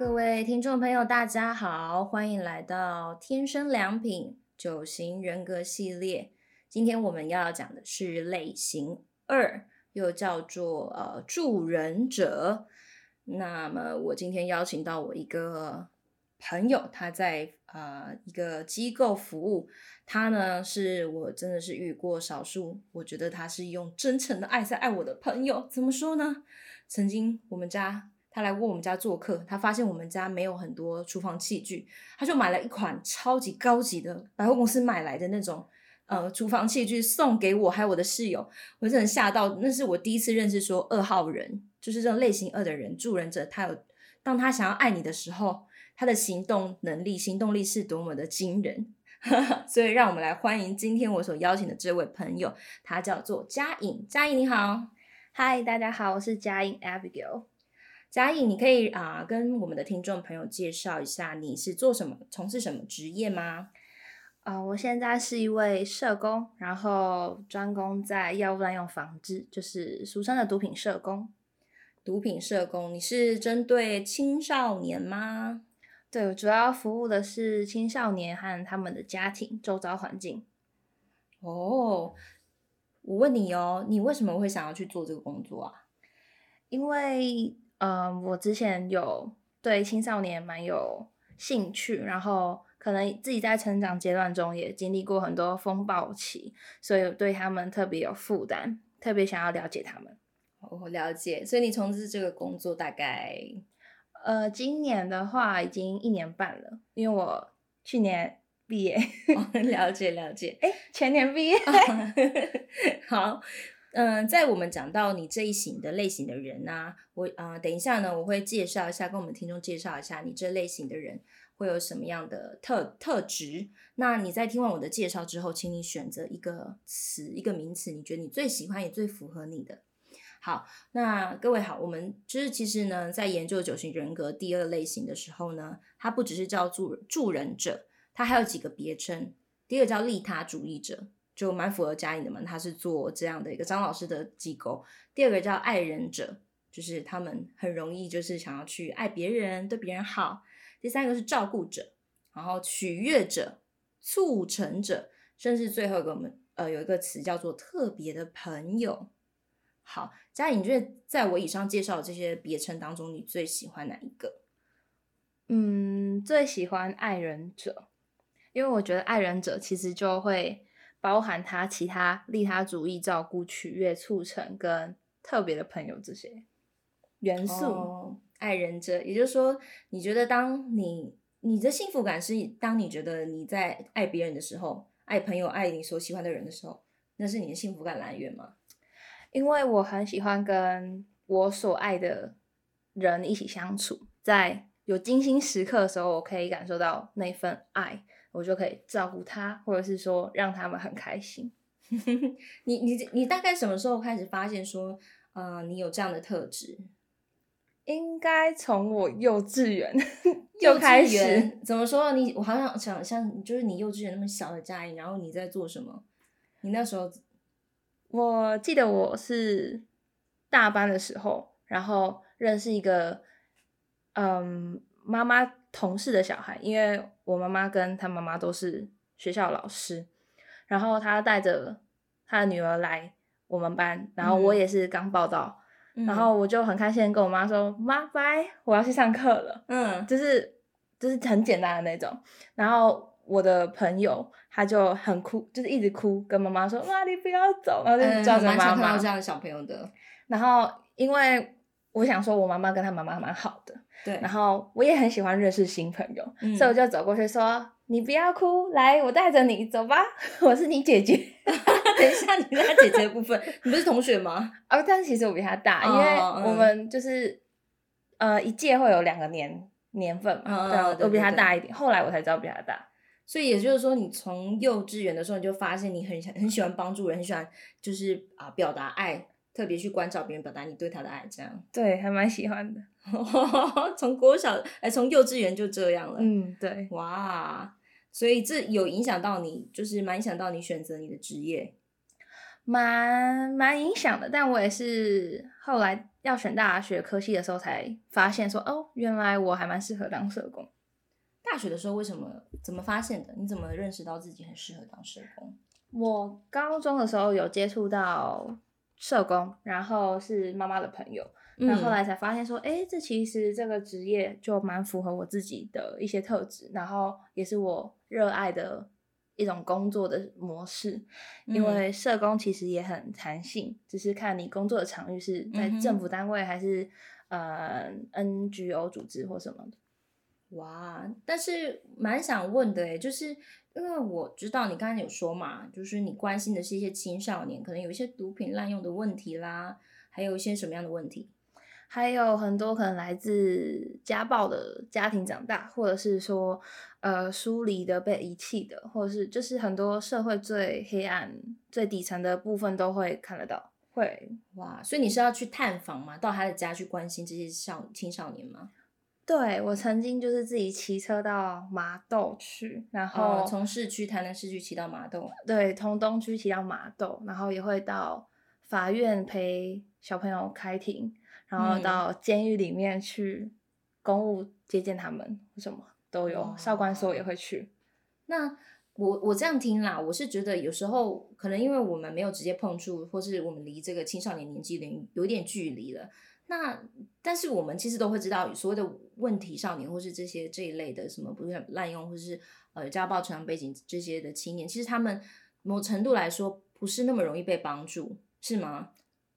各位听众朋友，大家好，欢迎来到天生良品九型人格系列。今天我们要讲的是类型二，又叫做呃助人者。那么我今天邀请到我一个朋友，他在呃一个机构服务，他呢是我真的是遇过少数，我觉得他是用真诚的爱在爱我的朋友。怎么说呢？曾经我们家。他来过我们家做客，他发现我们家没有很多厨房器具，他就买了一款超级高级的百货公司买来的那种呃厨房器具送给我，还有我的室友，我真的吓到，那是我第一次认识说二号人，就是这种类型二的人，助人者，他有当他想要爱你的时候，他的行动能力、行动力是多么的惊人，所以让我们来欢迎今天我所邀请的这位朋友，他叫做佳颖，佳颖你好，嗨，大家好，我是佳颖 Abigail。佳颖，你可以啊、呃、跟我们的听众朋友介绍一下你是做什么、从事什么职业吗？啊、呃，我现在是一位社工，然后专攻在药物滥用防治，就是俗称的毒品社工。毒品社工，你是针对青少年吗？对，我主要服务的是青少年和他们的家庭周遭环境。哦，我问你哦，你为什么会想要去做这个工作啊？因为。嗯，我之前有对青少年蛮有兴趣，然后可能自己在成长阶段中也经历过很多风暴期，所以对他们特别有负担，特别想要了解他们。我了解，所以你从事这个工作大概，呃，今年的话已经一年半了，因为我去年毕业。哦，了解了解，哎，前年毕业。好。嗯、在我们讲到你这一型的类型的人呢、我啊、呃，等一下呢，我会介绍一下，跟我们听众介绍一下你这类型的人会有什么样的特特质。那你在听完我的介绍之后，请你选择一个词，一个名词，你觉得你最喜欢也最符合你的。好，那各位好，我们就是其实呢，在研究九型人格第二类型的时候呢，它不只是叫助助人者，它还有几个别称。第二个叫利他主义者。就蛮符合佳颖的嘛，他是做这样的一个张老师的机构。第二个叫爱人者，就是他们很容易就是想要去爱别人，对别人好。第三个是照顾者，然后取悦者、促成者，甚至最后一个我们呃有一个词叫做特别的朋友。好，佳颖，你觉得在我以上介绍的这些别称当中，你最喜欢哪一个？嗯，最喜欢爱人者，因为我觉得爱人者其实就会。包含他其他利他主义、照顾、取悦、促成跟特别的朋友这些元素。哦，爱人者，也就是说，你觉得当你你的幸福感是当你觉得你在爱别人的时候，爱朋友、爱你所喜欢的人的时候，那是你的幸福感来源吗？因为我很喜欢跟我所爱的人一起相处，在有精心时刻的时候，我可以感受到那份爱。我就可以照顾他，或者是说让他们很开心。你你你大概什么时候开始发现说，呃，你有这样的特质？应该从我幼稚园 就开始。怎么说？你我好像想像，就是你幼稚园那么小的佳颖，然后你在做什么？你那时候，我记得我是大班的时候，然后认识一个，嗯，妈妈。同事的小孩，因为我妈妈跟他妈妈都是学校老师，然后他带着他的女儿来我们班，然后我也是刚报到，嗯、然后我就很开心跟我妈说：“妈、嗯，拜，我要去上课了。”嗯，就是就是很简单的那种。然后我的朋友他就很哭，就是一直哭，跟妈妈说：“妈，你不要走。”然后就叫着妈妈。看到这样的小朋友的。然后因为我想说，我妈妈跟他妈妈蛮好的。对，然后我也很喜欢认识新朋友，嗯、所以我就走过去说：“你不要哭，来，我带着你走吧，我是你姐姐。”等一下，你是他姐姐的部分，你不是同学吗？哦，但是其实我比他大，因为我们就是、嗯、呃一届会有两个年年份嘛，对，我比他大一点，后来我才知道比他大。所以也就是说，你从幼稚园的时候你就发现你很很喜欢帮助人，很喜欢就是啊表达爱。特别去关照别人，表达你对他的爱，这样 对，还蛮喜欢的。从国小哎，从幼稚园就这样了。嗯，对。哇，所以这有影响到你，就是蛮影响到你选择你的职业。蛮蛮影响的。但我也是后来要选大学科系的时候才发现说，哦，原来我还蛮适合当社工。大学的时候为什么？怎么发现的？你怎么认识到自己很适合当社工？我高中的时候有接触到社工，然后是妈妈的朋友，然后后来才发现说，哎、嗯，这其实这个职业就蛮符合我自己的一些特质，然后也是我热爱的一种工作的模式。因为社工其实也很弹性，只是看你工作的场域是在政府单位还是、嗯、呃 NGO 组织或什么的。哇，但是蛮想问的诶，就是因为我知道你刚才有说嘛，就是你关心的是一些青少年，可能有一些毒品滥用的问题啦，还有一些什么样的问题？还有很多可能来自家暴的家庭长大，或者是说呃疏离的、被遗弃的，或者是就是很多社会最黑暗、最底层的部分都会看得到。会哇，所以你是要去探访吗？到他的家去关心这些少青少年吗？对，我曾经就是自己骑车到麻豆去，然后从市区台南市区骑到麻豆，对，从东区骑到麻豆，然后也会到法院陪小朋友开庭，然后到监狱里面去公务接见他们，什么都有，少管所也会去。那我我这样听啦，我是觉得有时候可能因为我们没有直接碰触，或是我们离这个青少年年纪有点有点距离了。那，但是我们其实都会知道，所谓的问题少年，或是这些这一类的什么，不是滥用，或是呃家暴成长背景这些的青年，其实他们某程度来说不是那么容易被帮助，是吗？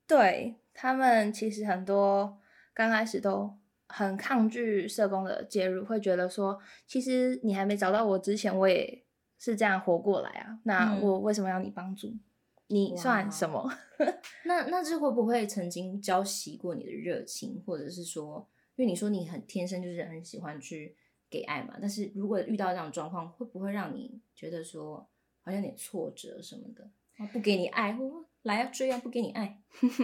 对，他们其实很多刚开始都很抗拒社工的介入，会觉得说，其实你还没找到我之前，我也是这样活过来啊，那我为什么要你帮助？嗯你算什么？那那这会不会曾经浇熄过你的热情，或者是说，因为你说你很天生就是很喜欢去给爱嘛？但是如果遇到这样的状况，会不会让你觉得说好像有点挫折什么的？不给你爱，我来啊追啊，不给你爱。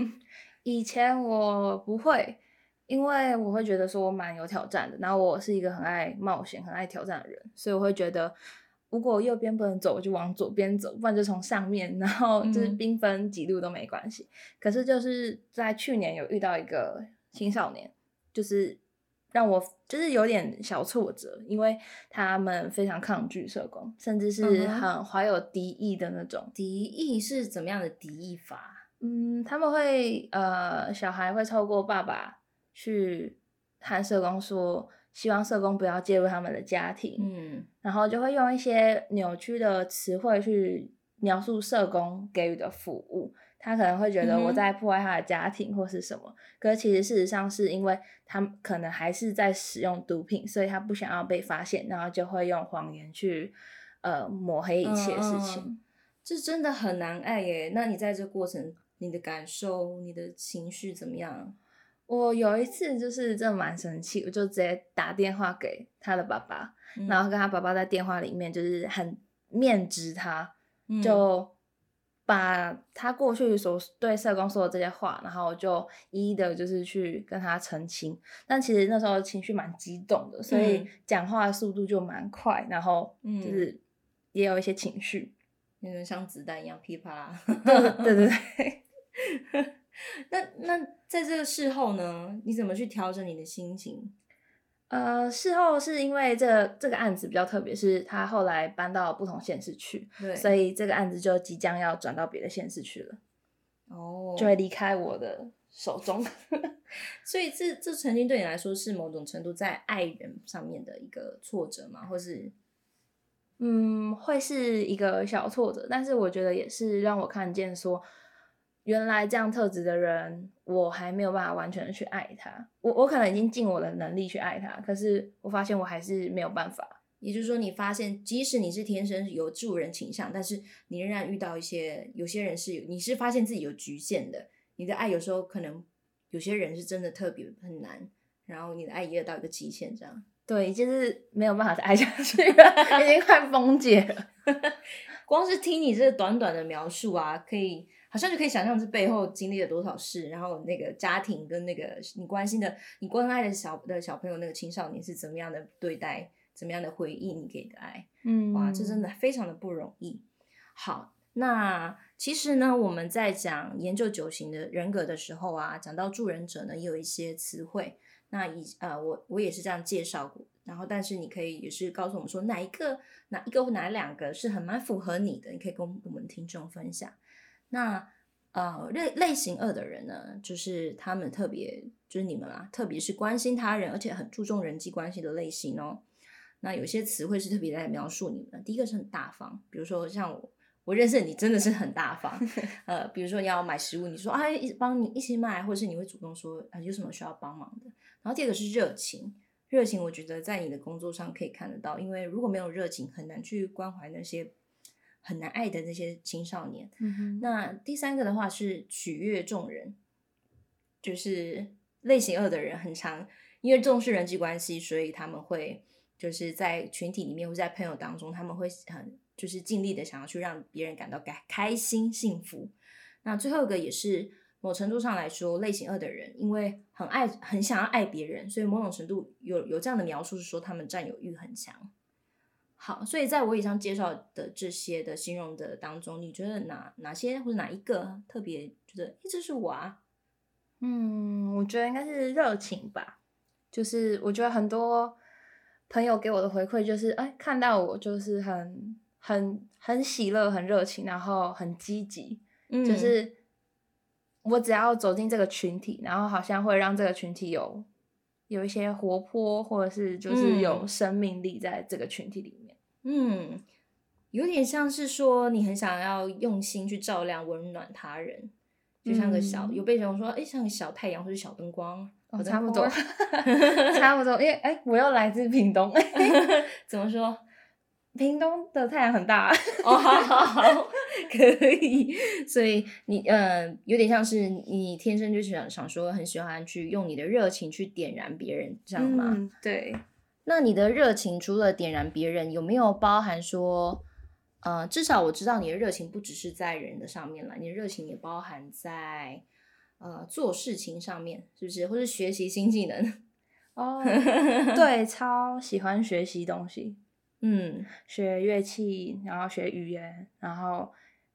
以前我不会，因为我会觉得说我蛮有挑战的，然后我是一个很爱冒险、很爱挑战的人，所以我会觉得。如果右边不能走，我就往左边走，不然就从上面，然后就是兵分几路都没关系。嗯。可是就是在去年有遇到一个青少年，就是让我就是有点小挫折，因为他们非常抗拒社工，甚至是很怀有敌意的那种。敌意是怎么样的敌意法？嗯，他们会呃，小孩会透过爸爸去和社工说。希望社工不要介入他们的家庭，嗯，然后就会用一些扭曲的词汇去描述社工给予的服务。他可能会觉得我在破坏他的家庭或是什么，嗯、可是其实事实上是因为他可能还是在使用毒品，所以他不想要被发现，然后就会用谎言去呃抹黑一切事情。嗯、这真的很难爱耶。那你在这过程，你的感受、你的情绪怎么样？我有一次就是真的蛮生气，我就直接打电话给他的爸爸，嗯、然后跟他爸爸在电话里面就是很面质他，嗯、就把他过去所对社工说的这些话，然后就一一的就是去跟他澄清。但其实那时候情绪蛮激动的，所以讲话的速度就蛮快，然后就是也有一些情绪，有点像子弹一样噼啪啦。对对对对。那那在这个事后呢，你怎么去调整你的心情？呃，事后是因为这、这个案子比较特别，是他后来搬到不同县市去，对，所以这个案子就即将要转到别的县市去了，哦，就会离开我的手中。所以这这曾经对你来说是某种程度在爱人上面的一个挫折吗？或是嗯，会是一个小挫折，但是我觉得也是让我看见说。原来这样特质的人，我还没有办法完全的去爱他。我我可能已经尽我的能力去爱他，可是我发现我还是没有办法。也就是说，你发现即使你是天生有助人倾向，但是你仍然遇到一些有些人是有，你是发现自己有局限的。你的爱有时候可能有些人是真的特别很难，然后你的爱也有到一个极限，这样。对，就是没有办法再爱下去了，已经快崩解了。光是听你这个短短的描述啊，可以。好像就可以想象这背后经历了多少事，然后那个家庭跟那个你关心的、你关爱的小的小朋友，那个青少年是怎么样的对待，怎么样的回应你给的爱，嗯，哇，这真的非常的不容易。好，那其实呢，我们在讲研究九型的人格的时候啊，讲到助人者呢，也有一些词汇。那以呃，我我也是这样介绍过。然后，但是你可以也是告诉我们说，哪一个、哪一个或哪两个是很蛮符合你的，你可以跟我们听众分享。那呃，类类型二的人呢，就是他们特别，就是你们啊，特别是关心他人，而且很注重人际关系的类型哦。那有些词汇是特别在描述你们的。第一个是很大方，比如说像我，我认识你真的是很大方。呃，比如说你要买食物，你说啊，一，帮你一起买，或者是你会主动说啊，有什么需要帮忙的。然后第二个是热情。热情，我觉得在你的工作上可以看得到，因为如果没有热情，很难去关怀那些很难爱的那些青少年。嗯哼。那第三个的话是取悦众人，就是类型二的人很常因为重视人际关系，所以他们会就是在群体里面或在朋友当中，他们会很就是尽力的想要去让别人感到开开心幸福。那最后一个也是。某程度上来说，类型二的人因为很爱、很想要爱别人，所以某种程度有有这样的描述是说他们占有欲很强。好，所以在我以上介绍的这些的形容的当中，你觉得哪哪些或者哪一个特别觉得，一直是我啊？嗯，我觉得应该是热情吧。就是我觉得很多朋友给我的回馈就是，哎，看到我就是很很很喜乐、很热情，然后很积极，嗯，就是。我只要走进这个群体，然后好像会让这个群体有有一些活泼，或者是就是有生命力在这个群体里面。嗯，有点像是说你很想要用心去照亮、温暖他人，就像个小、嗯、有被人说，哎，像个小太阳或者小灯光。哦，差不多，差不多。因为哎，我又来自屏东，怎么说？屏东的太阳很大哦，好好好，可以。所以你呃，有点像是你天生就是想想说，很喜欢去用你的热情去点燃别人，这样吗？嗯，对。那你的热情除了点燃别人，有没有包含说，呃，至少我知道你的热情不只是在人的上面了，你的热情也包含在呃做事情上面，是不是？或是学习新技能？哦，对，超喜欢学习东西。嗯，学乐器，然后学语言，然后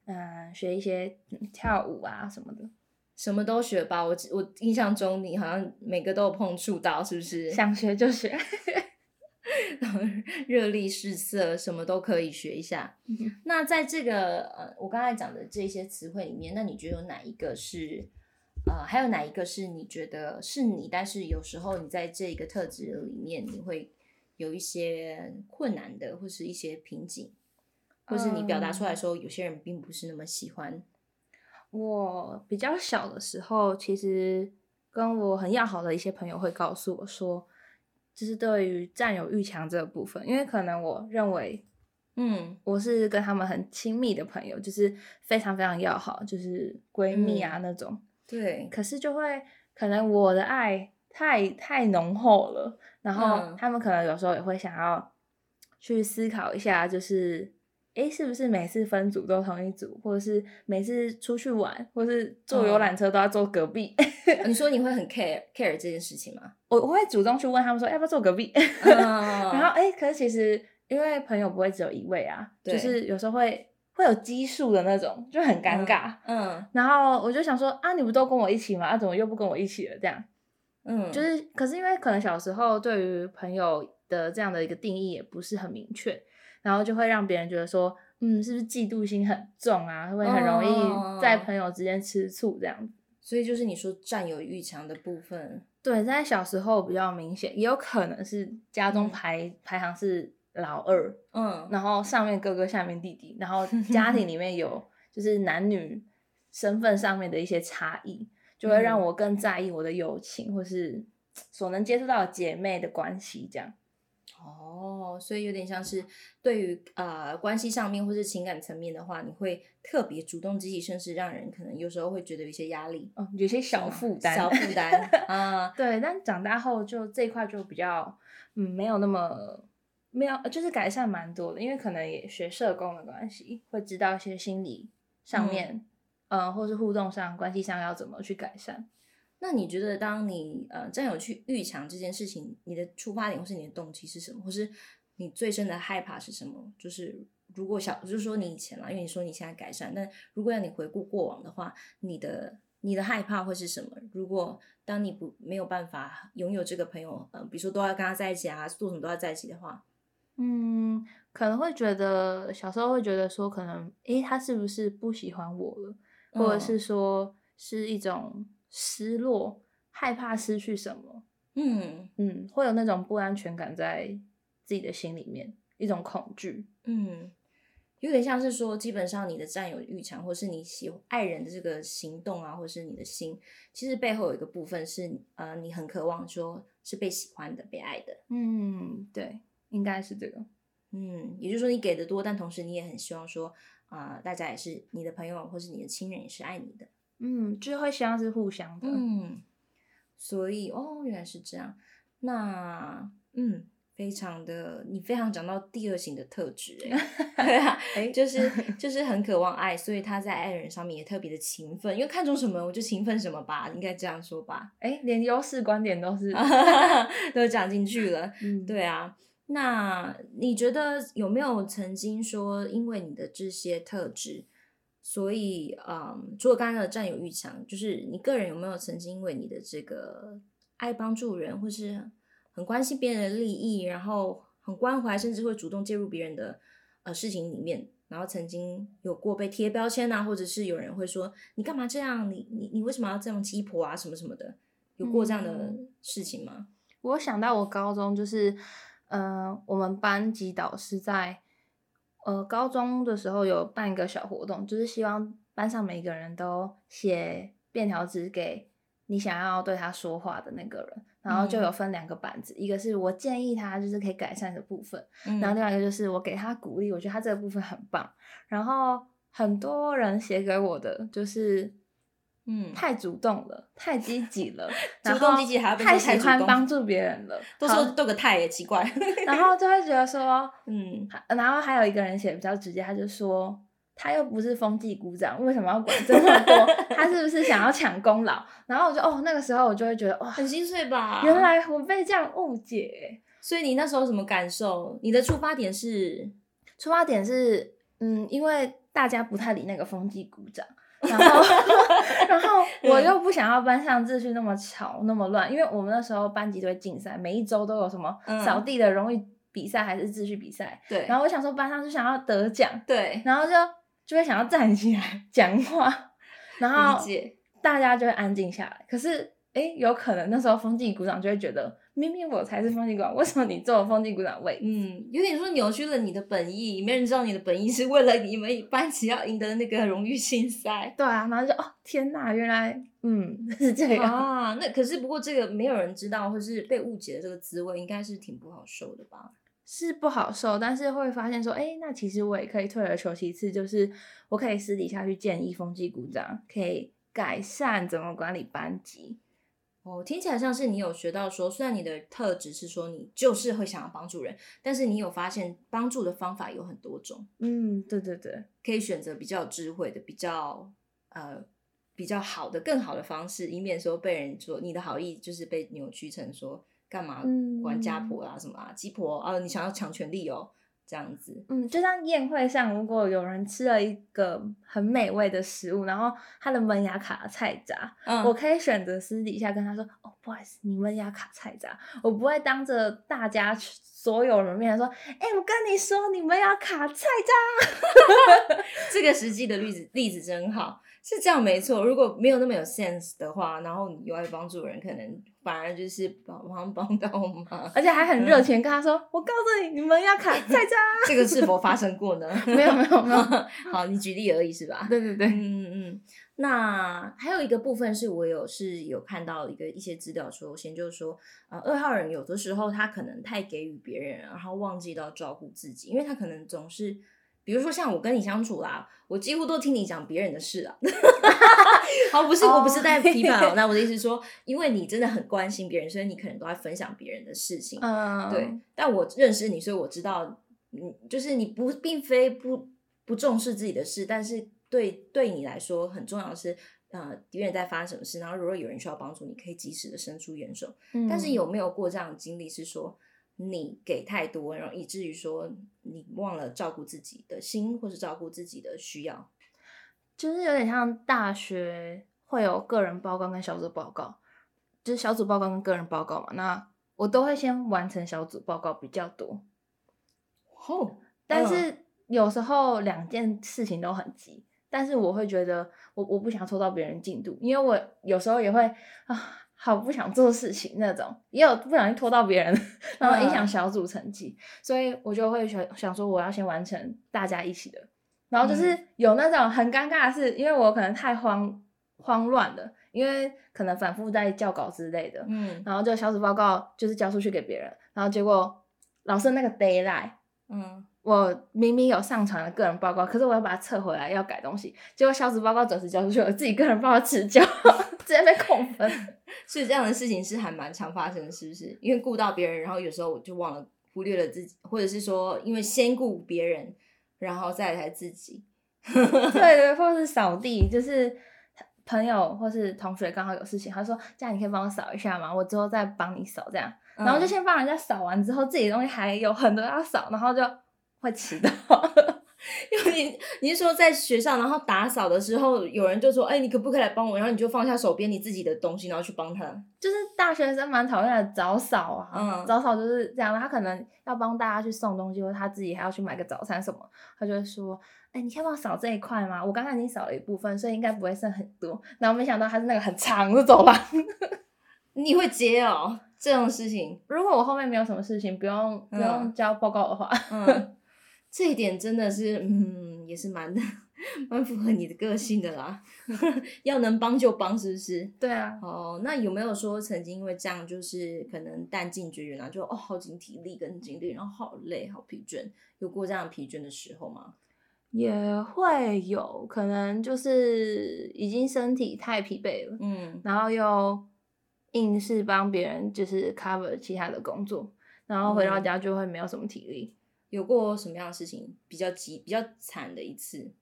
嗯，学一些跳舞啊什么的，什么都学吧。我我印象中你好像每个都有碰触到，是不是？想学就学，然后热力试色，什么都可以学一下。嗯、那在这个呃，我刚才讲的这些词汇里面，那你觉得有哪一个是呃，还有哪一个是你觉得是你，但是有时候你在这个特质里面你会。有一些困难的，或是一些瓶颈，或是你表达出来说，有些人并不是那么喜欢。我比较小的时候，其实跟我很要好的一些朋友会告诉我说，就是对于占有欲强这个部分，因为可能我认为，嗯，我是跟他们很亲密的朋友，就是非常非常要好，就是闺蜜啊那种。对，可是就会可能我的爱太太浓厚了。然后他们可能有时候也会想要去思考一下，就是，诶，是不是每次分组都同一组，或者是每次出去玩，或者是坐游览车都要坐隔壁？嗯、你说你会很 care care 这件事情吗？我我会主动去问他们说，要不要坐隔壁？嗯、然后，哎，可是其实因为朋友不会只有一位啊，就是有时候会会有奇数的那种，就很尴尬。嗯，嗯然后我就想说，啊，你不都跟我一起吗？啊，怎么又不跟我一起了？这样。嗯，就是，可是因为可能小时候对于朋友的这样的一个定义也不是很明确，然后就会让别人觉得说，嗯，是不是嫉妒心很重啊？会很容易在朋友之间吃醋这样子。所以就是你说占有欲强的部分，对，在小时候比较明显，也有可能是家中排、嗯、排行是老二，嗯，然后上面哥哥，下面弟弟，然后家庭里面有 就是男女身份上面的一些差异。就会让我更在意我的友情，嗯、或是所能接触到的姐妹的关系，这样。哦，所以有点像是对于呃关系上面或是情感层面的话，你会特别主动积极，甚至让人可能有时候会觉得有些压力，哦，有些小负担，小负担啊。对，但长大后就这一块就比较嗯没有那么没有，就是改善蛮多的，因为可能也学社工的关系，会知道一些心理上面。嗯呃，或是互动上、关系上要怎么去改善？那你觉得，当你呃占有欲强这件事情，你的出发点或是你的动机是什么？或是你最深的害怕是什么？就是如果小就是说你以前啦，因为你说你现在改善，但如果要你回顾过往的话，你的你的害怕会是什么？如果当你不没有办法拥有这个朋友，呃，比如说都要跟他在一起啊，做什么都要在一起的话，嗯，可能会觉得小时候会觉得说，可能诶，他是不是不喜欢我了，或者是说是一种失落，害怕失去什么，嗯嗯，会有那种不安全感在自己的心里面，一种恐惧，嗯。有点像是说，基本上你的占有欲强，或是你喜欢爱人的这个行动啊，或是你的心，其实背后有一个部分是，呃，你很渴望说是被喜欢的、被爱的。嗯，对，应该是这个。嗯，也就是说你给的多，但同时你也很希望说，啊、呃，大家也是你的朋友，或是你的亲人也是爱你的。嗯，就会希望是互相的。嗯，所以哦，原来是这样。那嗯。非常的，你非常讲到第二型的特质，哎，对啊，哎，就是 就是很渴望爱，所以他在爱人上面也特别的勤奋，因为看中什么我就勤奋什么吧，应该这样说吧？哎，连优势观点都是 都讲进去了，嗯，对啊。那你觉得有没有曾经说，因为你的这些特质，所以嗯，除了刚刚的占有欲强，就是你个人有没有曾经因为你的这个爱帮助人，或是很关心别人的利益，然后很关怀，甚至会主动介入别人的呃事情里面，然后曾经有过被贴标签啊，或者是有人会说你干嘛这样，你你你为什么要这样鸡婆啊，什么什么的，有过这样的事情吗？嗯、我想到我高中就是，呃，我们班级导师在呃高中的时候有办一个小活动，就是希望班上每个人都写便条纸给你想要对他说话的那个人。然后就有分两个板子，嗯、一个是我建议他就是可以改善的部分，嗯、然后另外一个就是我给他鼓励，我觉得他这个部分很棒。然后很多人写给我的就是，嗯，太主动了，太积极了，主动积极还要太喜欢帮助别人了，都说都个太也奇怪。然后就会觉得说，嗯，然后还有一个人写的比较直接，他就说。他又不是风纪股长，为什么要管这么多？他是不是想要抢功劳？然后我就哦，那个时候我就会觉得哇，很心碎吧？原来我被这样误解。所以你那时候什么感受？你的出发点是？出发点是，嗯，因为大家不太理那个风纪股长，然后 然后我又不想要班上秩序那么吵那么乱，因为我们那时候班级都会竞赛，每一周都有什么扫地的荣誉比赛还是秩序比赛。对。然后我想说班上就想要得奖，对，然后就。就会想要站起来 讲话，然后大家就会安静下来。可是，诶，有可能那时候风纪鼓掌就会觉得，明明我才是风纪股长，为什么你坐风纪股长位？嗯，有点说扭曲了你的本意，没人知道你的本意是为了你们班级要赢得那个荣誉竞赛。对啊，然后就哦，天哪，原来嗯是这样啊。那可是不过这个没有人知道，或是被误解的这个滋味，应该是挺不好受的吧？是不好受，但是会发现说，哎，那其实我也可以退而求其次，就是我可以私底下去建议风纪股长，可以改善怎么管理班级。哦，听起来像是你有学到说，虽然你的特质是说你就是会想要帮助人，但是你有发现帮助的方法有很多种。嗯，对对对，可以选择比较智慧的、比较呃比较好的、更好的方式，以免说被人说你的好意就是被扭曲成说。干嘛管家婆啊什么啊鸡婆啊？你想要抢权利哦，这样子。嗯，就像宴会上，如果有人吃了一个很美味的食物，然后他的门牙卡菜渣，嗯，我可以选择私底下跟他说：“哦，不好意思，你门牙卡菜渣。”我不会当着大家所有人面说：“哎，我跟你说，你门牙卡菜渣。” 这个实际的例子例子真好，是这样没错。如果没有那么有 sense 的话，然后你又爱帮助人，可能。反而就是帮忙帮到忙，而且还很热情跟他说：“嗯、我告诉你，你们要卡菜渣。”这个是否发生过呢？没有没有没有。好，你举例而已是吧？对对对，嗯嗯嗯。那还有一个部分是我有是有看到一个一些资料说，先就是说，呃，二号人有的时候他可能太给予别人，然后忘记到照顾自己，因为他可能总是。比如说像我跟你相处啦，我几乎都听你讲别人的事啊。好，不是，oh. 我不是在批判哦。那我的意思是说，因为你真的很关心别人，所以你可能都在分享别人的事情。嗯，uh. 对。但我认识你，所以我知道，嗯，就是你不并非不不重视自己的事，但是对对你来说很重要的是，呃，别人在发生什么事，然后如果有人需要帮助，你可以及时的伸出援手。嗯。但是有没有过这样的经历是说，你给太多，然后以至于说你忘了照顾自己的心，或是照顾自己的需要，就是有点像大学会有个人报告跟小组报告，就是小组报告跟个人报告嘛。那我都会先完成小组报告比较多。哦，但是有时候两件事情都很急，但是我会觉得我我不想拖到别人进度，因为我有时候也会啊。好不想做事情那种，也有不小心拖到别人，然后影响小组成绩，嗯、所以我就会想想说，我要先完成大家一起的。然后就是有那种很尴尬的事，因为我可能太慌慌乱了，因为可能反复在校稿之类的，嗯，然后就小组报告就是交出去给别人，然后结果老师那个 d a y l i h t 嗯。我明明有上传了个人报告，可是我要把它撤回来，要改东西，结果小组报告准时交出去，我自己个人报告迟交，直接被扣分。所以这样的事情是还蛮常发生的，是不是？因为顾到别人，然后有时候我就忘了忽略了自己，或者是说因为先顾别人，然后再来自己。对对，或是扫地，就是朋友或是同学刚好有事情，他说：“这样你可以帮我扫一下吗？我之后再帮你扫。”这样，然后就先帮人家扫完之后，自己的东西还有很多要扫，然后就。会迟到，因为你你是说在学校，然后打扫的时候，有人就说：“哎，你可不可以来帮我？”然后你就放下手边你自己的东西，然后去帮他。就是大学生蛮讨厌的早扫啊，嗯，早扫就是这样。他可能要帮大家去送东西，或者他自己还要去买个早餐什么，他就会说：“哎，你可以帮我扫这一块吗？我刚刚已经扫了一部分，所以应该不会剩很多。”然后没想到他是那个很长的走廊，你会接哦这种事情？如果我后面没有什么事情，不用不用交报告的话，嗯。这一点真的是，嗯，也是蛮蛮符合你的个性的啦。要能帮就帮，是不是？对啊。哦，那有没有说曾经因为这样，就是可能弹尽绝缘啊，就哦耗尽体力跟精力，然后好累、好疲倦，有过这样疲倦的时候吗？也会有可能，就是已经身体太疲惫了，嗯，然后又硬是帮别人，就是 cover 其他的工作，然后回到家就会没有什么体力。有过什么样的事情比较急、比较惨的一次？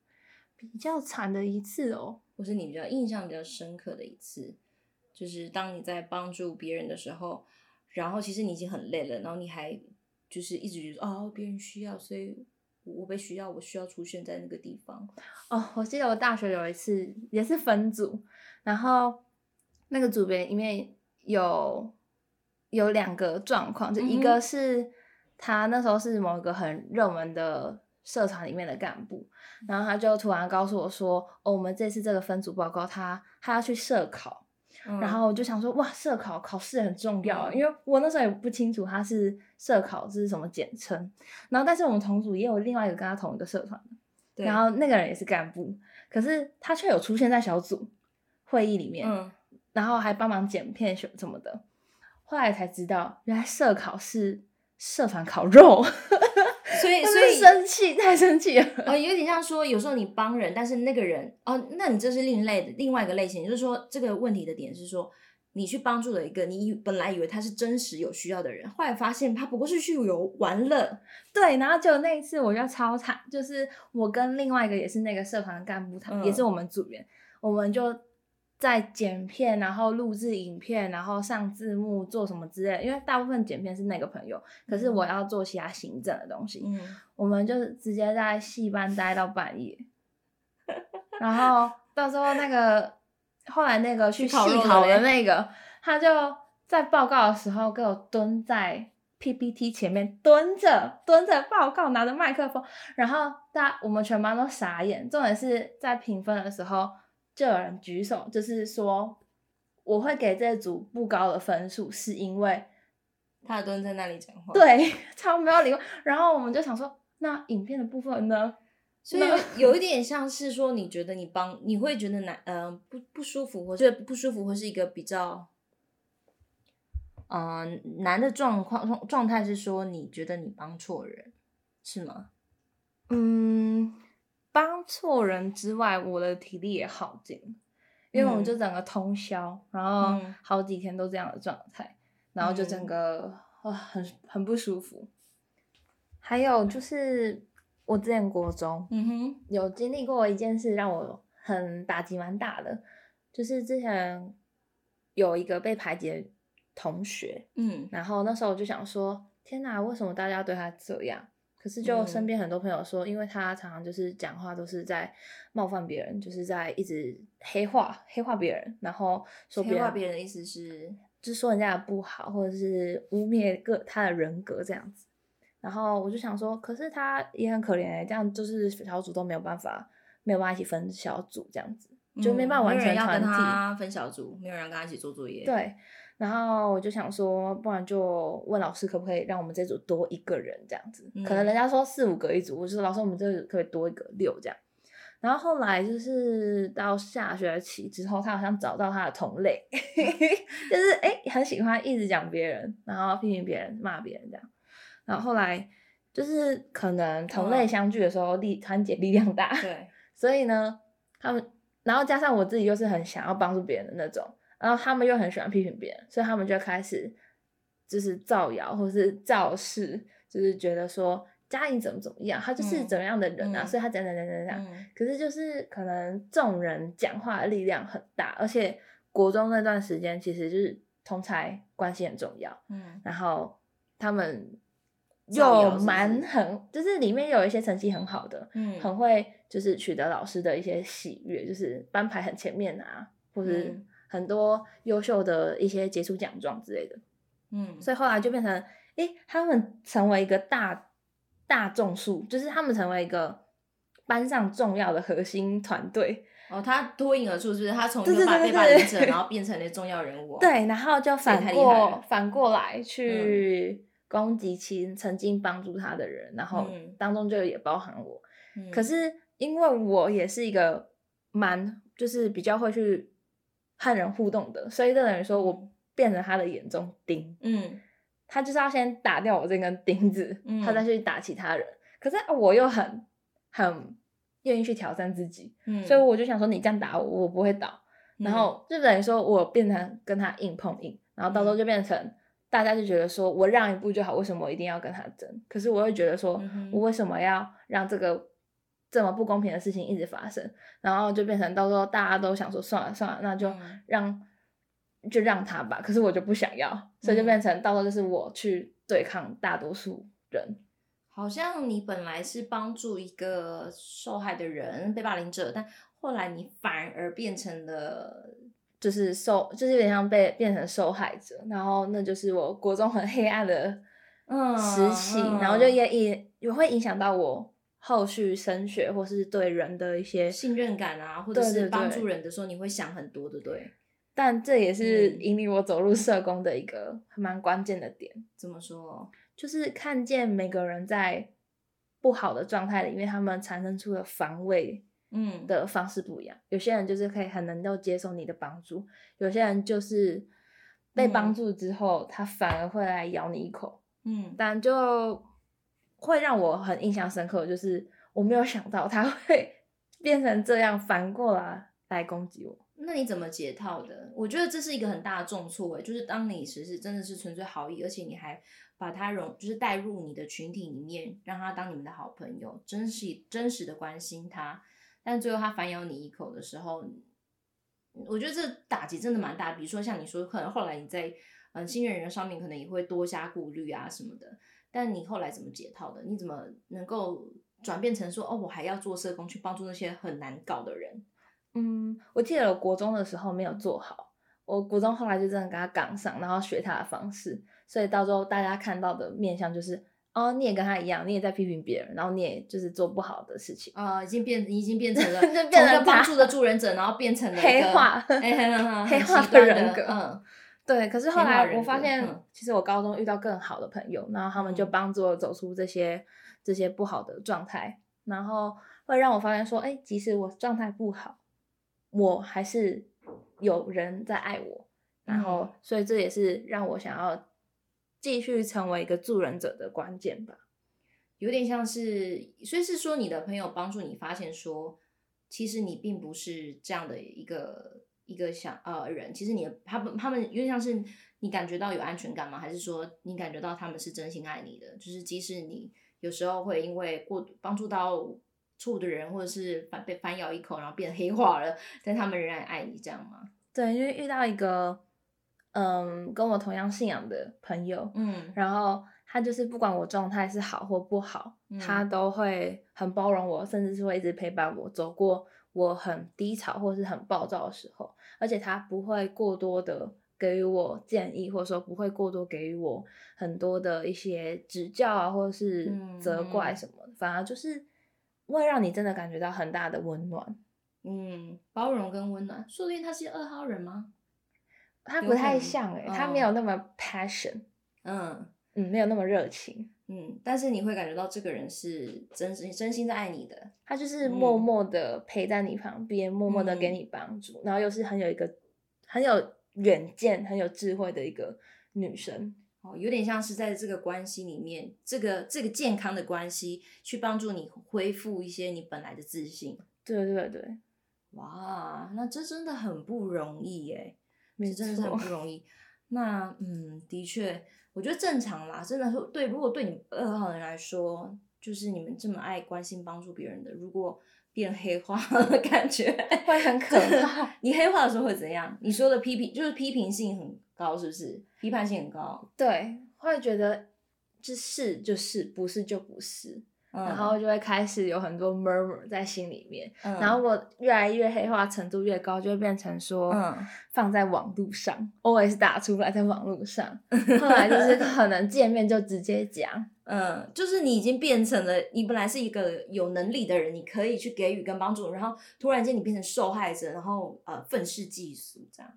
比较惨的一次哦，或是你比较印象比较深刻的一次，就是当你在帮助别人的时候，然后其实你已经很累了，然后你还就是一直觉得哦，别人需要，所以我被需要，我需要出现在那个地方。哦，我记得我大学有一次也是分组，然后那个组别里面有有两个状况，就一个是。他那时候是某一个很热门的社团里面的干部，然后他就突然告诉我说：“哦，我们这次这个分组报告他，他他要去社考。嗯”然后我就想说：“哇，社考考试很重要，因为我那时候也不清楚他是社考这是什么简称。然后，但是我们同组也有另外一个跟他同一个社团的，然后那个人也是干部，可是他却有出现在小组会议里面，嗯、然后还帮忙剪片什么的。后来才知道，原来社考是。社团烤肉，所以所以生气太生气了。呃，有点像说，有时候你帮人，但是那个人哦，那你这是另类的另外一个类型，就是说这个问题的点是说，你去帮助了一个你本来以为他是真实有需要的人，后来发现他不过是去游玩乐。对，然后就那一次我就超惨，就是我跟另外一个也是那个社团的干部，他也是我们组员，嗯、我们就。在剪片，然后录制影片，然后上字幕，做什么之类的。因为大部分剪片是那个朋友，可是我要做其他行政的东西。嗯，我们就直接在戏班待到半夜，然后到时候那个后来那个去戏考的那个，他就在报告的时候给我蹲在 PPT 前面蹲着，蹲着报告，拿着麦克风，然后大我们全班都傻眼。重点是在评分的时候。就有人举手，就是说我会给这组不高的分数，是因为他蹲在那里讲话，对，超没有礼貌。然后我们就想说，那影片的部分呢？所以有一点像是说，你觉得你帮，你会觉得难，嗯、呃，不不舒服，或者不舒服，或是一个比较，嗯、呃，难的状况状态是说，你觉得你帮错人，是吗？嗯。帮错人之外，我的体力也耗尽，因为我们就整个通宵，嗯、然后好几天都这样的状态，嗯、然后就整个啊很很不舒服。还有就是我之前国中，嗯哼，有经历过一件事让我很打击蛮大的，就是之前有一个被排挤的同学，嗯，然后那时候我就想说，天哪，为什么大家对他这样？可是就身边很多朋友说，嗯、因为他常常就是讲话都是在冒犯别人，就是在一直黑化黑化别人，然后说别人黑化别人的意思是，就是说人家的不好，或者是污蔑个他的人格这样子。然后我就想说，可是他也很可怜哎，这样就是小组都没有办法，没有办法一起分小组这样子，就没办法完成团体。分小组，没有人跟他一起做作业。对。然后我就想说，不然就问老师可不可以让我们这组多一个人这样子？嗯、可能人家说四五个一组，我就说老师我们这组可以多一个六这样。然后后来就是到下学期之后，他好像找到他的同类，就是哎很喜欢一直讲别人，然后批评别人、骂别人这样。然后后来就是可能同类相聚的时候力团结力量大，对，所以呢他们，然后加上我自己又是很想要帮助别人的那种。然后他们又很喜欢批评别人，所以他们就开始就是造谣或是造势，就是觉得说嘉颖怎么怎么样，他就是怎么样的人啊，嗯、所以他怎样怎样怎样怎样。嗯、可是就是可能众人讲话的力量很大，而且国中那段时间其实就是同才关系很重要。嗯，然后他们有蛮很，就是里面有一些成绩很好的，嗯，很会就是取得老师的一些喜悦，就是班排很前面啊，或是、嗯。很多优秀的一些杰出奖状之类的，嗯，所以后来就变成，诶、欸，他们成为一个大大众数，就是他们成为一个班上重要的核心团队。哦，他脱颖而出，是不是？他从一个被霸凌者，然后变成了重要人物。对，然后就反过反过来去攻击其曾经帮助他的人，嗯、然后当中就也包含我。嗯、可是因为我也是一个蛮，就是比较会去。和人互动的，所以就等于说我变成他的眼中钉。嗯，他就是要先打掉我这根钉子，嗯、他再去打其他人。可是我又很很愿意去挑战自己，嗯，所以我就想说，你这样打我，我不会倒。嗯、然后就等于说我变成跟他硬碰硬，然后到时候就变成大家就觉得说我让一步就好，为什么我一定要跟他争？可是我会觉得说，我为什么要让这个？这么不公平的事情一直发生，然后就变成到时候大家都想说算了算了，那就让、嗯、就让他吧。可是我就不想要，所以就变成到时候就是我去对抗大多数人。好像你本来是帮助一个受害的人，被霸凌者，但后来你反而变成了就是受，就是有点像被变成受害者。然后那就是我国中很黑暗的嗯时期，然后就也也也会影响到我。后续升学或是对人的一些信任感啊，或者是帮助人的时候，你会想很多的，对，不，对。但这也是引领我走入社工的一个蛮关键的点。嗯、怎么说？就是看见每个人在不好的状态里面，他们产生出的防卫，嗯，的方式不一样。嗯、有些人就是可以很能够接受你的帮助，有些人就是被帮助之后，嗯、他反而会来咬你一口。嗯，但就。会让我很印象深刻，就是我没有想到他 会变成这样，反过来来攻击我。那你怎么解套的？我觉得这是一个很大的重挫，哎，就是当你其实真的是纯粹好意，而且你还把他融，就是带入你的群体里面，让他当你们的好朋友，真实真实的关心他，但最后他反咬你一口的时候，我觉得这打击真的蛮大。比如说像你说，可能后来你在嗯新人人上面，可能也会多加顾虑啊什么的。但你后来怎么解套的？你怎么能够转变成说，哦，我还要做社工去帮助那些很难搞的人？嗯，我记得我国中的时候没有做好，我国中后来就真的跟他杠上，然后学他的方式，所以到时候大家看到的面相就是，哦，你也跟他一样，你也在批评别人，然后你也就是做不好的事情啊、呃，已经变，已经变成了 从一个帮助的助人者，然后变成了黑化，黑化的人格，嗯。对，可是后来我发现，其实我高中遇到更好的朋友，嗯、然后他们就帮助我走出这些这些不好的状态，然后会让我发现说，哎，即使我状态不好，我还是有人在爱我，然后所以这也是让我想要继续成为一个助人者的关键吧。有点像是，所以是说你的朋友帮助你发现说，其实你并不是这样的一个。一个想呃人，其实你他们他们因为像是你感觉到有安全感吗？还是说你感觉到他们是真心爱你的？就是即使你有时候会因为过帮助到错误的人，或者是反被反咬一口，然后变黑化了，但他们仍然爱你，这样吗？对，因为遇到一个嗯，跟我同样信仰的朋友，嗯，然后他就是不管我状态是好或不好，嗯、他都会很包容我，甚至是会一直陪伴我走过我很低潮或是很暴躁的时候，而且他不会过多的给予我建议，或者说不会过多给予我很多的一些指教啊，或者是责怪什么的，嗯、反而就是会让你真的感觉到很大的温暖，嗯，包容跟温暖。说不定他是二号人吗？他不太像诶、欸，他没有那么 passion，嗯嗯，没有那么热情，嗯，但是你会感觉到这个人是真心真心在爱你的，他就是默默的陪在你旁边，嗯、默默的给你帮助，然后又是很有一个很有远见、很有智慧的一个女生，哦，有点像是在这个关系里面，这个这个健康的关系去帮助你恢复一些你本来的自信，对对对，哇，那这真的很不容易耶。这真的是很不容易。那嗯，的确，我觉得正常啦。真的是对，如果对你二号人来说，就是你们这么爱关心帮助别人的，如果变黑化的感觉 会很可怕。你黑化的时候会怎样？你说的批评就是批评性很高，是不是？批判性很高。对，会觉得就是就是，不是就不是。然后就会开始有很多 murmur 在心里面，嗯、然后我越来越黑化程度越高，就会变成说，放在网路上、嗯、always 打出来在网络上，后来就是 可能见面就直接讲，嗯，就是你已经变成了，你本来是一个有能力的人，你可以去给予跟帮助，然后突然间你变成受害者，然后呃愤世嫉俗这样。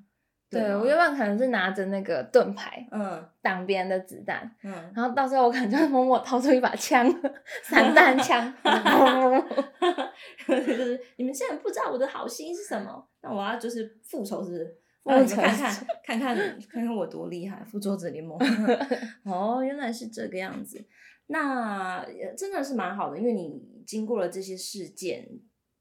对，我原本可能是拿着那个盾牌，嗯，挡别人的子弹，嗯，然后到时候我可能就会默默掏出一把枪，散弹枪，就是你们现在不知道我的好心是什么，那我要就是复仇，是不是？让你们看看，看看，看看我多厉害，复仇者联盟。哦，原来是这个样子，那真的是蛮好的，因为你经过了这些事件。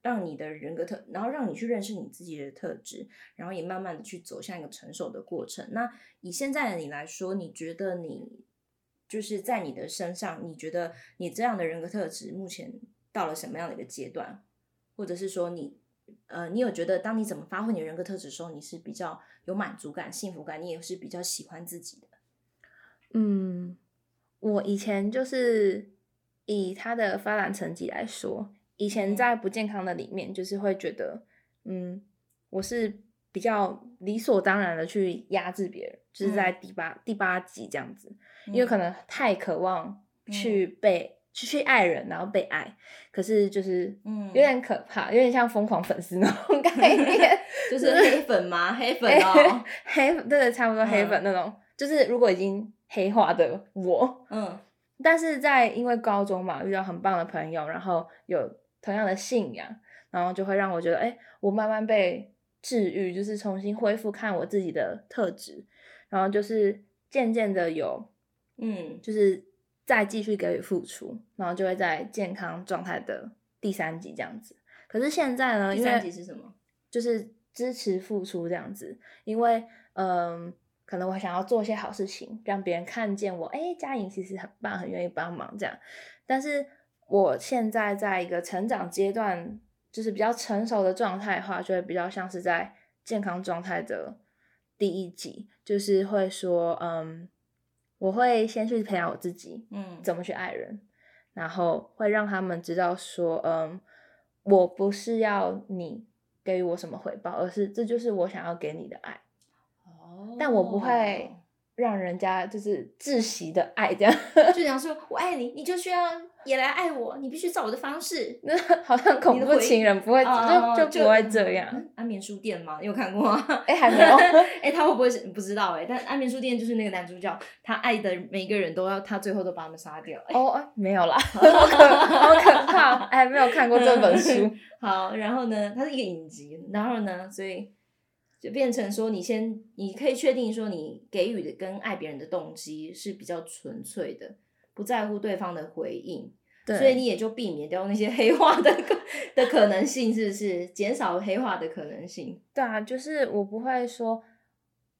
让你的人格特，然后让你去认识你自己的特质，然后也慢慢的去走向一个成熟的过程。那以现在的你来说，你觉得你就是在你的身上，你觉得你这样的人格特质目前到了什么样的一个阶段？或者是说你，呃，你有觉得当你怎么发挥你的人格特质的时候，你是比较有满足感、幸福感，你也是比较喜欢自己的？嗯，我以前就是以他的发展成绩来说。以前在不健康的里面，就是会觉得，嗯，我是比较理所当然的去压制别人，就是在第八、嗯、第八集这样子，因为可能太渴望去被、嗯、去去爱人，然后被爱，可是就是嗯有点可怕，有点像疯狂粉丝那种 概念，就是黑粉吗？黑粉哦，黑对对，差不多黑粉那种，嗯、就是如果已经黑化的我，嗯，但是在因为高中嘛，遇到很棒的朋友，然后有。同样的信仰，然后就会让我觉得，哎，我慢慢被治愈，就是重新恢复看我自己的特质，然后就是渐渐的有，嗯，就是再继续给予付出，然后就会在健康状态的第三级这样子。可是现在呢，第三级是什么？就是支持付出这样子，因为嗯，可能我想要做一些好事情，让别人看见我，哎，佳颖其实很棒，很愿意帮忙这样，但是。我现在在一个成长阶段，就是比较成熟的状态的话，就会比较像是在健康状态的第一集，就是会说，嗯，我会先去培养我自己，嗯，怎么去爱人，然后会让他们知道说，嗯，我不是要你给予我什么回报，而是这就是我想要给你的爱，哦，但我不会让人家就是窒息的爱这样，就想说我爱你，你就需要。也来爱我，你必须照我的方式。那好像恐怖情人不会，就就不会这样。安眠书店吗？你有看过吗？哎，还没有。哎，他会不会是不知道？哎，但安眠书店就是那个男主角，他爱的每一个人都要，他最后都把他们杀掉。哦，没有啦，好可好可怕！哎，没有看过这本书。好，然后呢，它是一个影集，然后呢，所以就变成说，你先你可以确定说，你给予的跟爱别人的动机是比较纯粹的。不在乎对方的回应，对所以你也就避免掉那些 黑化的的可能性，是不是？减少黑化的可能性。对啊，就是我不会说，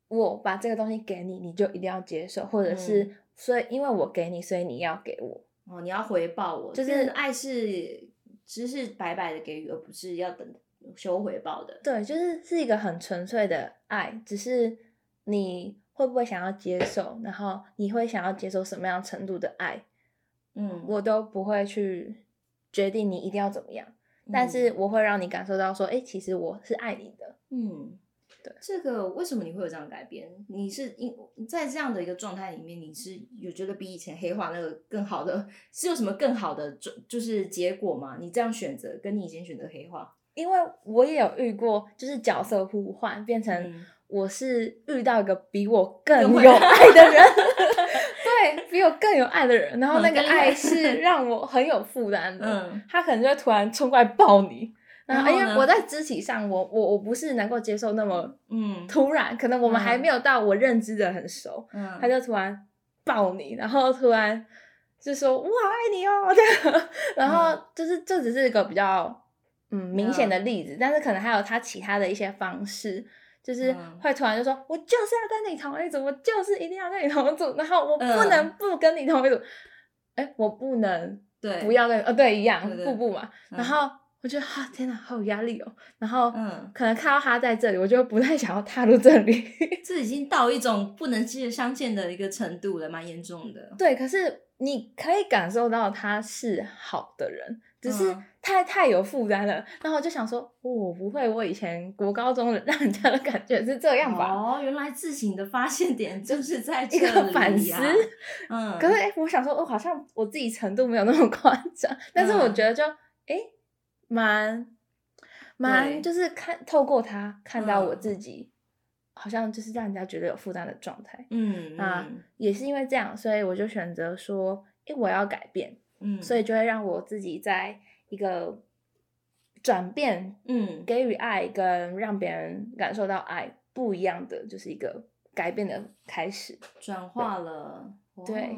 我把这个东西给你，你就一定要接受，或者是、嗯、所以因为我给你，所以你要给我。哦，你要回报我，就是爱是只是白白的给予，而不是要等求回报的。对，就是是一个很纯粹的爱，只是你会不会想要接受，然后你会想要接受什么样程度的爱，嗯，我都不会去决定你一定要怎么样，嗯、但是我会让你感受到说，哎，其实我是爱你的，嗯，对，这个为什么你会有这样改变？你是因在这样的一个状态里面，你是有觉得比以前黑化那个更好的，是有什么更好的就就是结果吗？你这样选择跟你以前选择黑化，因为我也有遇过，就是角色互换变成、嗯。我是遇到一个比我更有 爱的人，对，比我更有爱的人，然后那个爱是 让我很有负担的。嗯，他可能就会突然冲过来抱你，然后，因为我在肢体上，我我我不是能够接受那么嗯突然，可能我们还没有到我认知的很熟，嗯，他就突然抱你，然后突然就说我好爱你哦这样，然后就是这只是一个比较嗯明显的例子，但是可能还有他其他的一些方式。就是会突然就说，嗯、我就是要跟你同一组，我就是一定要跟你同一组，然后我不能不跟你同一组，哎、嗯，我不能对不要跟你，呃，对，一样，步步嘛，嗯、然后我觉得啊，天哪，好有压力哦，然后嗯，可能看到他在这里，我就不太想要踏入这里，这已经到一种不能接相见的一个程度了，蛮严重的。对，可是你可以感受到他是好的人。只是太太有负担了，然后我就想说，我、哦、不会，我以前国高中的 让人家的感觉是这样吧？哦，原来自省的发现点就是在这里、啊、一个反思。嗯，可是哎，我想说，我好像我自己程度没有那么夸张，但是我觉得就哎，蛮蛮就是看透过他看到我自己，嗯、好像就是让人家觉得有负担的状态。嗯，啊，也是因为这样，所以我就选择说，哎，我要改变。嗯，所以就会让我自己在一个转变，嗯，给予爱跟让别人感受到爱不一样的，就是一个改变的开始，转化了，对，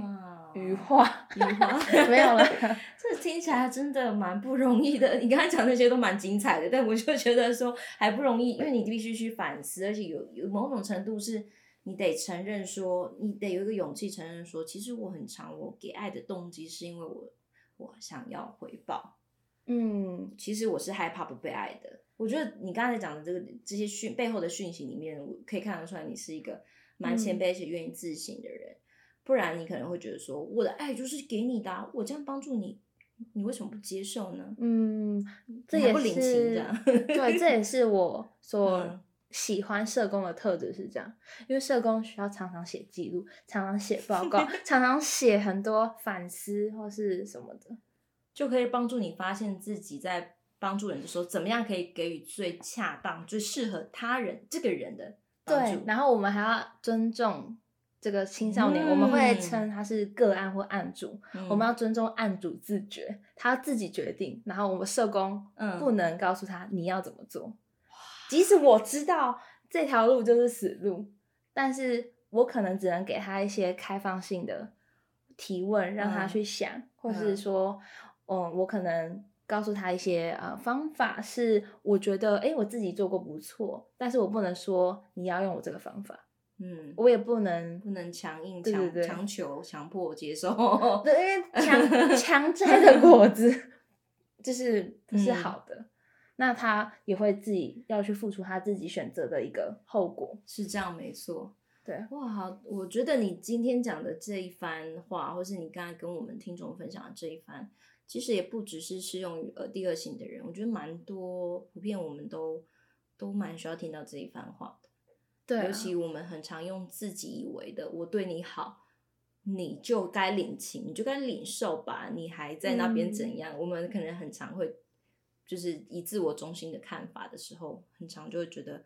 羽化，羽化，没有了。这听起来真的蛮不容易的。你刚才讲那些都蛮精彩的，但我就觉得说还不容易，因为你必须去反思，而且有有某种程度是你得承认说，你得有一个勇气承认说，其实我很长，我给爱的动机是因为我。我想要回报，嗯，其实我是害怕不被爱的。我觉得你刚才讲的这个这些讯背后的讯息里面，我可以看得出来，你是一个蛮谦卑且愿意自省的人。嗯、不然你可能会觉得说，我的爱就是给你的、啊，我这样帮助你，你为什么不接受呢？嗯，这也不领情的。对，这也是我所。嗯喜欢社工的特质是这样，因为社工需要常常写记录，常常写报告，常常写很多反思或是什么的，就可以帮助你发现自己在帮助人的时候，怎么样可以给予最恰当、最适合他人这个人的帮助。对，然后我们还要尊重这个青少年，嗯、我们会称他是个案或案主，嗯、我们要尊重案主自觉，他自己决定，然后我们社工不能告诉他你要怎么做。即使我知道这条路就是死路，但是我可能只能给他一些开放性的提问，让他去想，嗯、或是说，嗯，嗯，我可能告诉他一些呃方法，是我觉得，哎，我自己做过不错，但是我不能说你要用我这个方法，嗯，我也不能不能强硬强强求强迫我接受，对，因为强 强摘的果子 就是不是好的。嗯那他也会自己要去付出他自己选择的一个后果，是这样没错。对，哇，好，我觉得你今天讲的这一番话，或是你刚才跟我们听众分享的这一番，其实也不只是适用于呃第二型的人，我觉得蛮多普遍我们都都蛮需要听到这一番话的。对啊，尤其我们很常用自己以为的，我对你好，你就该领情，你就该领受吧，你还在那边怎样？嗯，我们可能很常会。就是以自我中心的看法的时候，很常就会觉得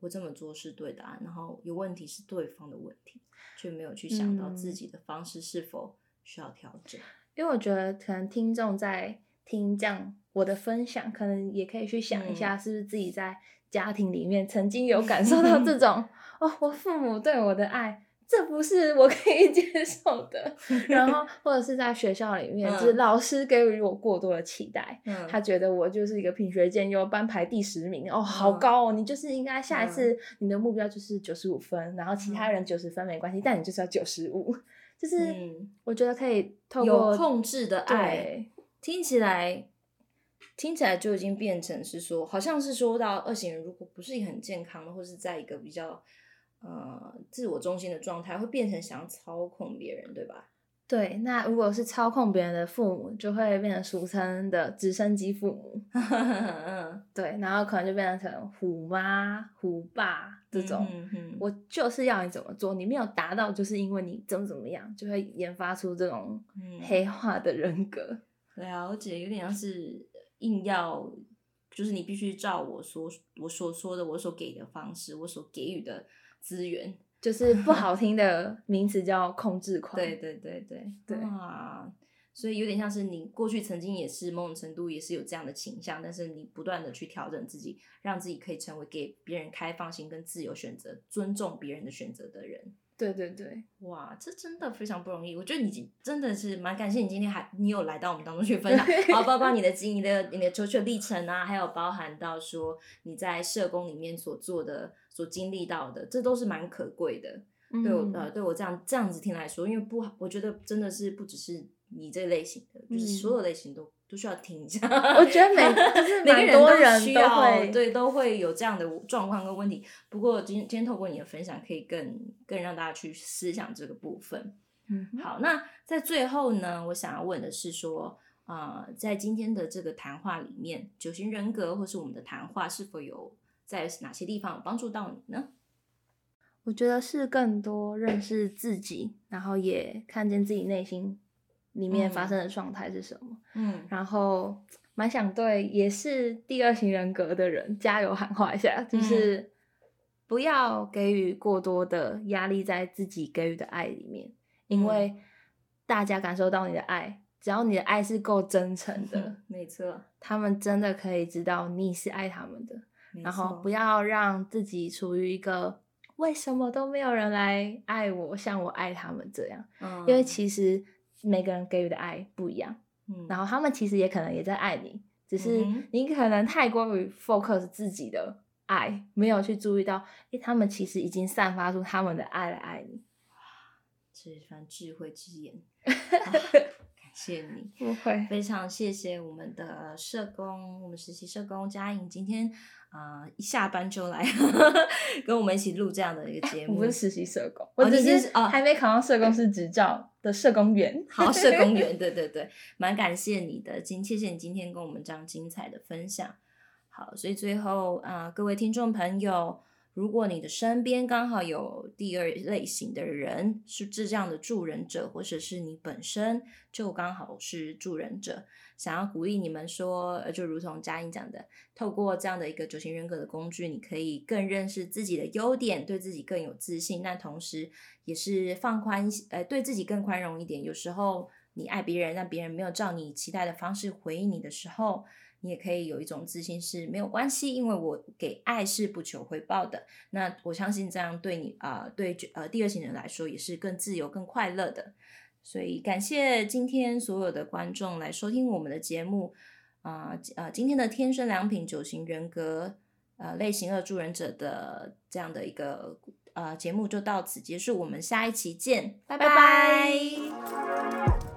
我这么做是对的啊，然后有问题是对方的问题，却没有去想到自己的方式是否需要调整。嗯，因为我觉得可能听众在听这样我的分享，可能也可以去想一下，是不是自己在家庭里面曾经有感受到这种 哦，我父母对我的爱。这不是我可以接受的，然后 或者是在学校里面，就是老师给予我过多的期待，嗯、他觉得我就是一个品学兼优，班排第十名，哦，好高哦，你就是应该下一次你的目标就是九十五分，嗯、然后其他人九十分没关系，但你就是要九十五，就是我觉得可以透过有控制的爱，对。听起来听起来就已经变成是说，好像是说到二型人如果不是一个很健康的，或是在一个比较。呃自我中心的状态，会变成想要操控别人，对吧？对，那如果是操控别人的父母，就会变成俗称的直升机父母。嗯，对，然后可能就变成虎妈、虎爸这种。嗯嗯，我就是要你怎么做，你没有达到，就是因为你怎么怎么样，就会研发出这种黑化的人格。了解，有点像是硬要，就是你必须照我所我所说的，我所给的方式，我所给予的资源。就是不好听的名词叫控制狂。对对对对对啊，所以有点像是你过去曾经也是某种程度也是有这样的倾向，但是你不断的去调整自己，让自己可以成为给别人开放性跟自由选择、尊重别人的选择的人。对对对，哇，这真的非常不容易。我觉得你真的是蛮感谢你今天还你有来到我们当中去分享，然后包括你的经营的你的求学历程啊，还有包含到说你在社工里面所做的、所经历到的，这都是蛮可贵的。嗯、对我呃，对我这样这样子听来说，因为不，我觉得真的是不只是你这类型的，就是所有类型都。都需要听一下，我觉得每 就是每个人都需要，对，都会有这样的状况跟问题。不过今天今天透过你的分享，可以更更让大家去思想这个部分。嗯，好，那在最后呢，我想要问的是说，呃，在今天的这个谈话里面，九型人格或是我们的谈话，是否有在哪些地方有帮助到你呢？我觉得是更多认识自己，然后也看见自己内心。里面发生的状态是什么？嗯，然后蛮想对也是第二型人格的人加油喊话一下，就是不要给予过多的压力在自己给予的爱里面，因为大家感受到你的爱，只要你的爱是够真诚的，没错，他们真的可以知道你是爱他们的。然后不要让自己处于一个为什么都没有人来爱我，像我爱他们这样，嗯，因为其实。每个人给予的爱不一样，嗯，然后他们其实也可能也在爱你，只是你可能太过于 focus 自己的爱，没有去注意到，诶，他们其实已经散发出他们的爱来爱你。哇，这番智慧之言。啊 谢谢你，不会，非常谢谢我们的社工，我们实习社工佳颖今天啊、呃、一下班就来跟我们一起录这样的一个节目。我不是实习社工，我只是哦还没考上社工师执照的社工员。好，社工员，对对对，蛮感谢你的，今谢谢你今天跟我们这样精彩的分享。好，所以最后啊、呃，各位听众朋友。如果你的身边刚好有第二类型的人，是这样的助人者，或者是你本身就刚好是助人者，想要鼓励你们说，就如同佳颖讲的，透过这样的一个九型人格的工具，你可以更认识自己的优点，对自己更有自信，那同时也是放宽，呃，对自己更宽容一点。有时候你爱别人，让别人没有照你期待的方式回应你的时候。你也可以有一种自信，是没有关系，因为我给爱是不求回报的。那我相信这样对你啊、呃，对呃第二型人来说也是更自由、更快乐的。所以感谢今天所有的观众来收听我们的节目啊呃，呃，今天的天生良品九型人格呃类型二助人者的这样的一个呃节目就到此结束，我们下一期见，拜拜。拜拜。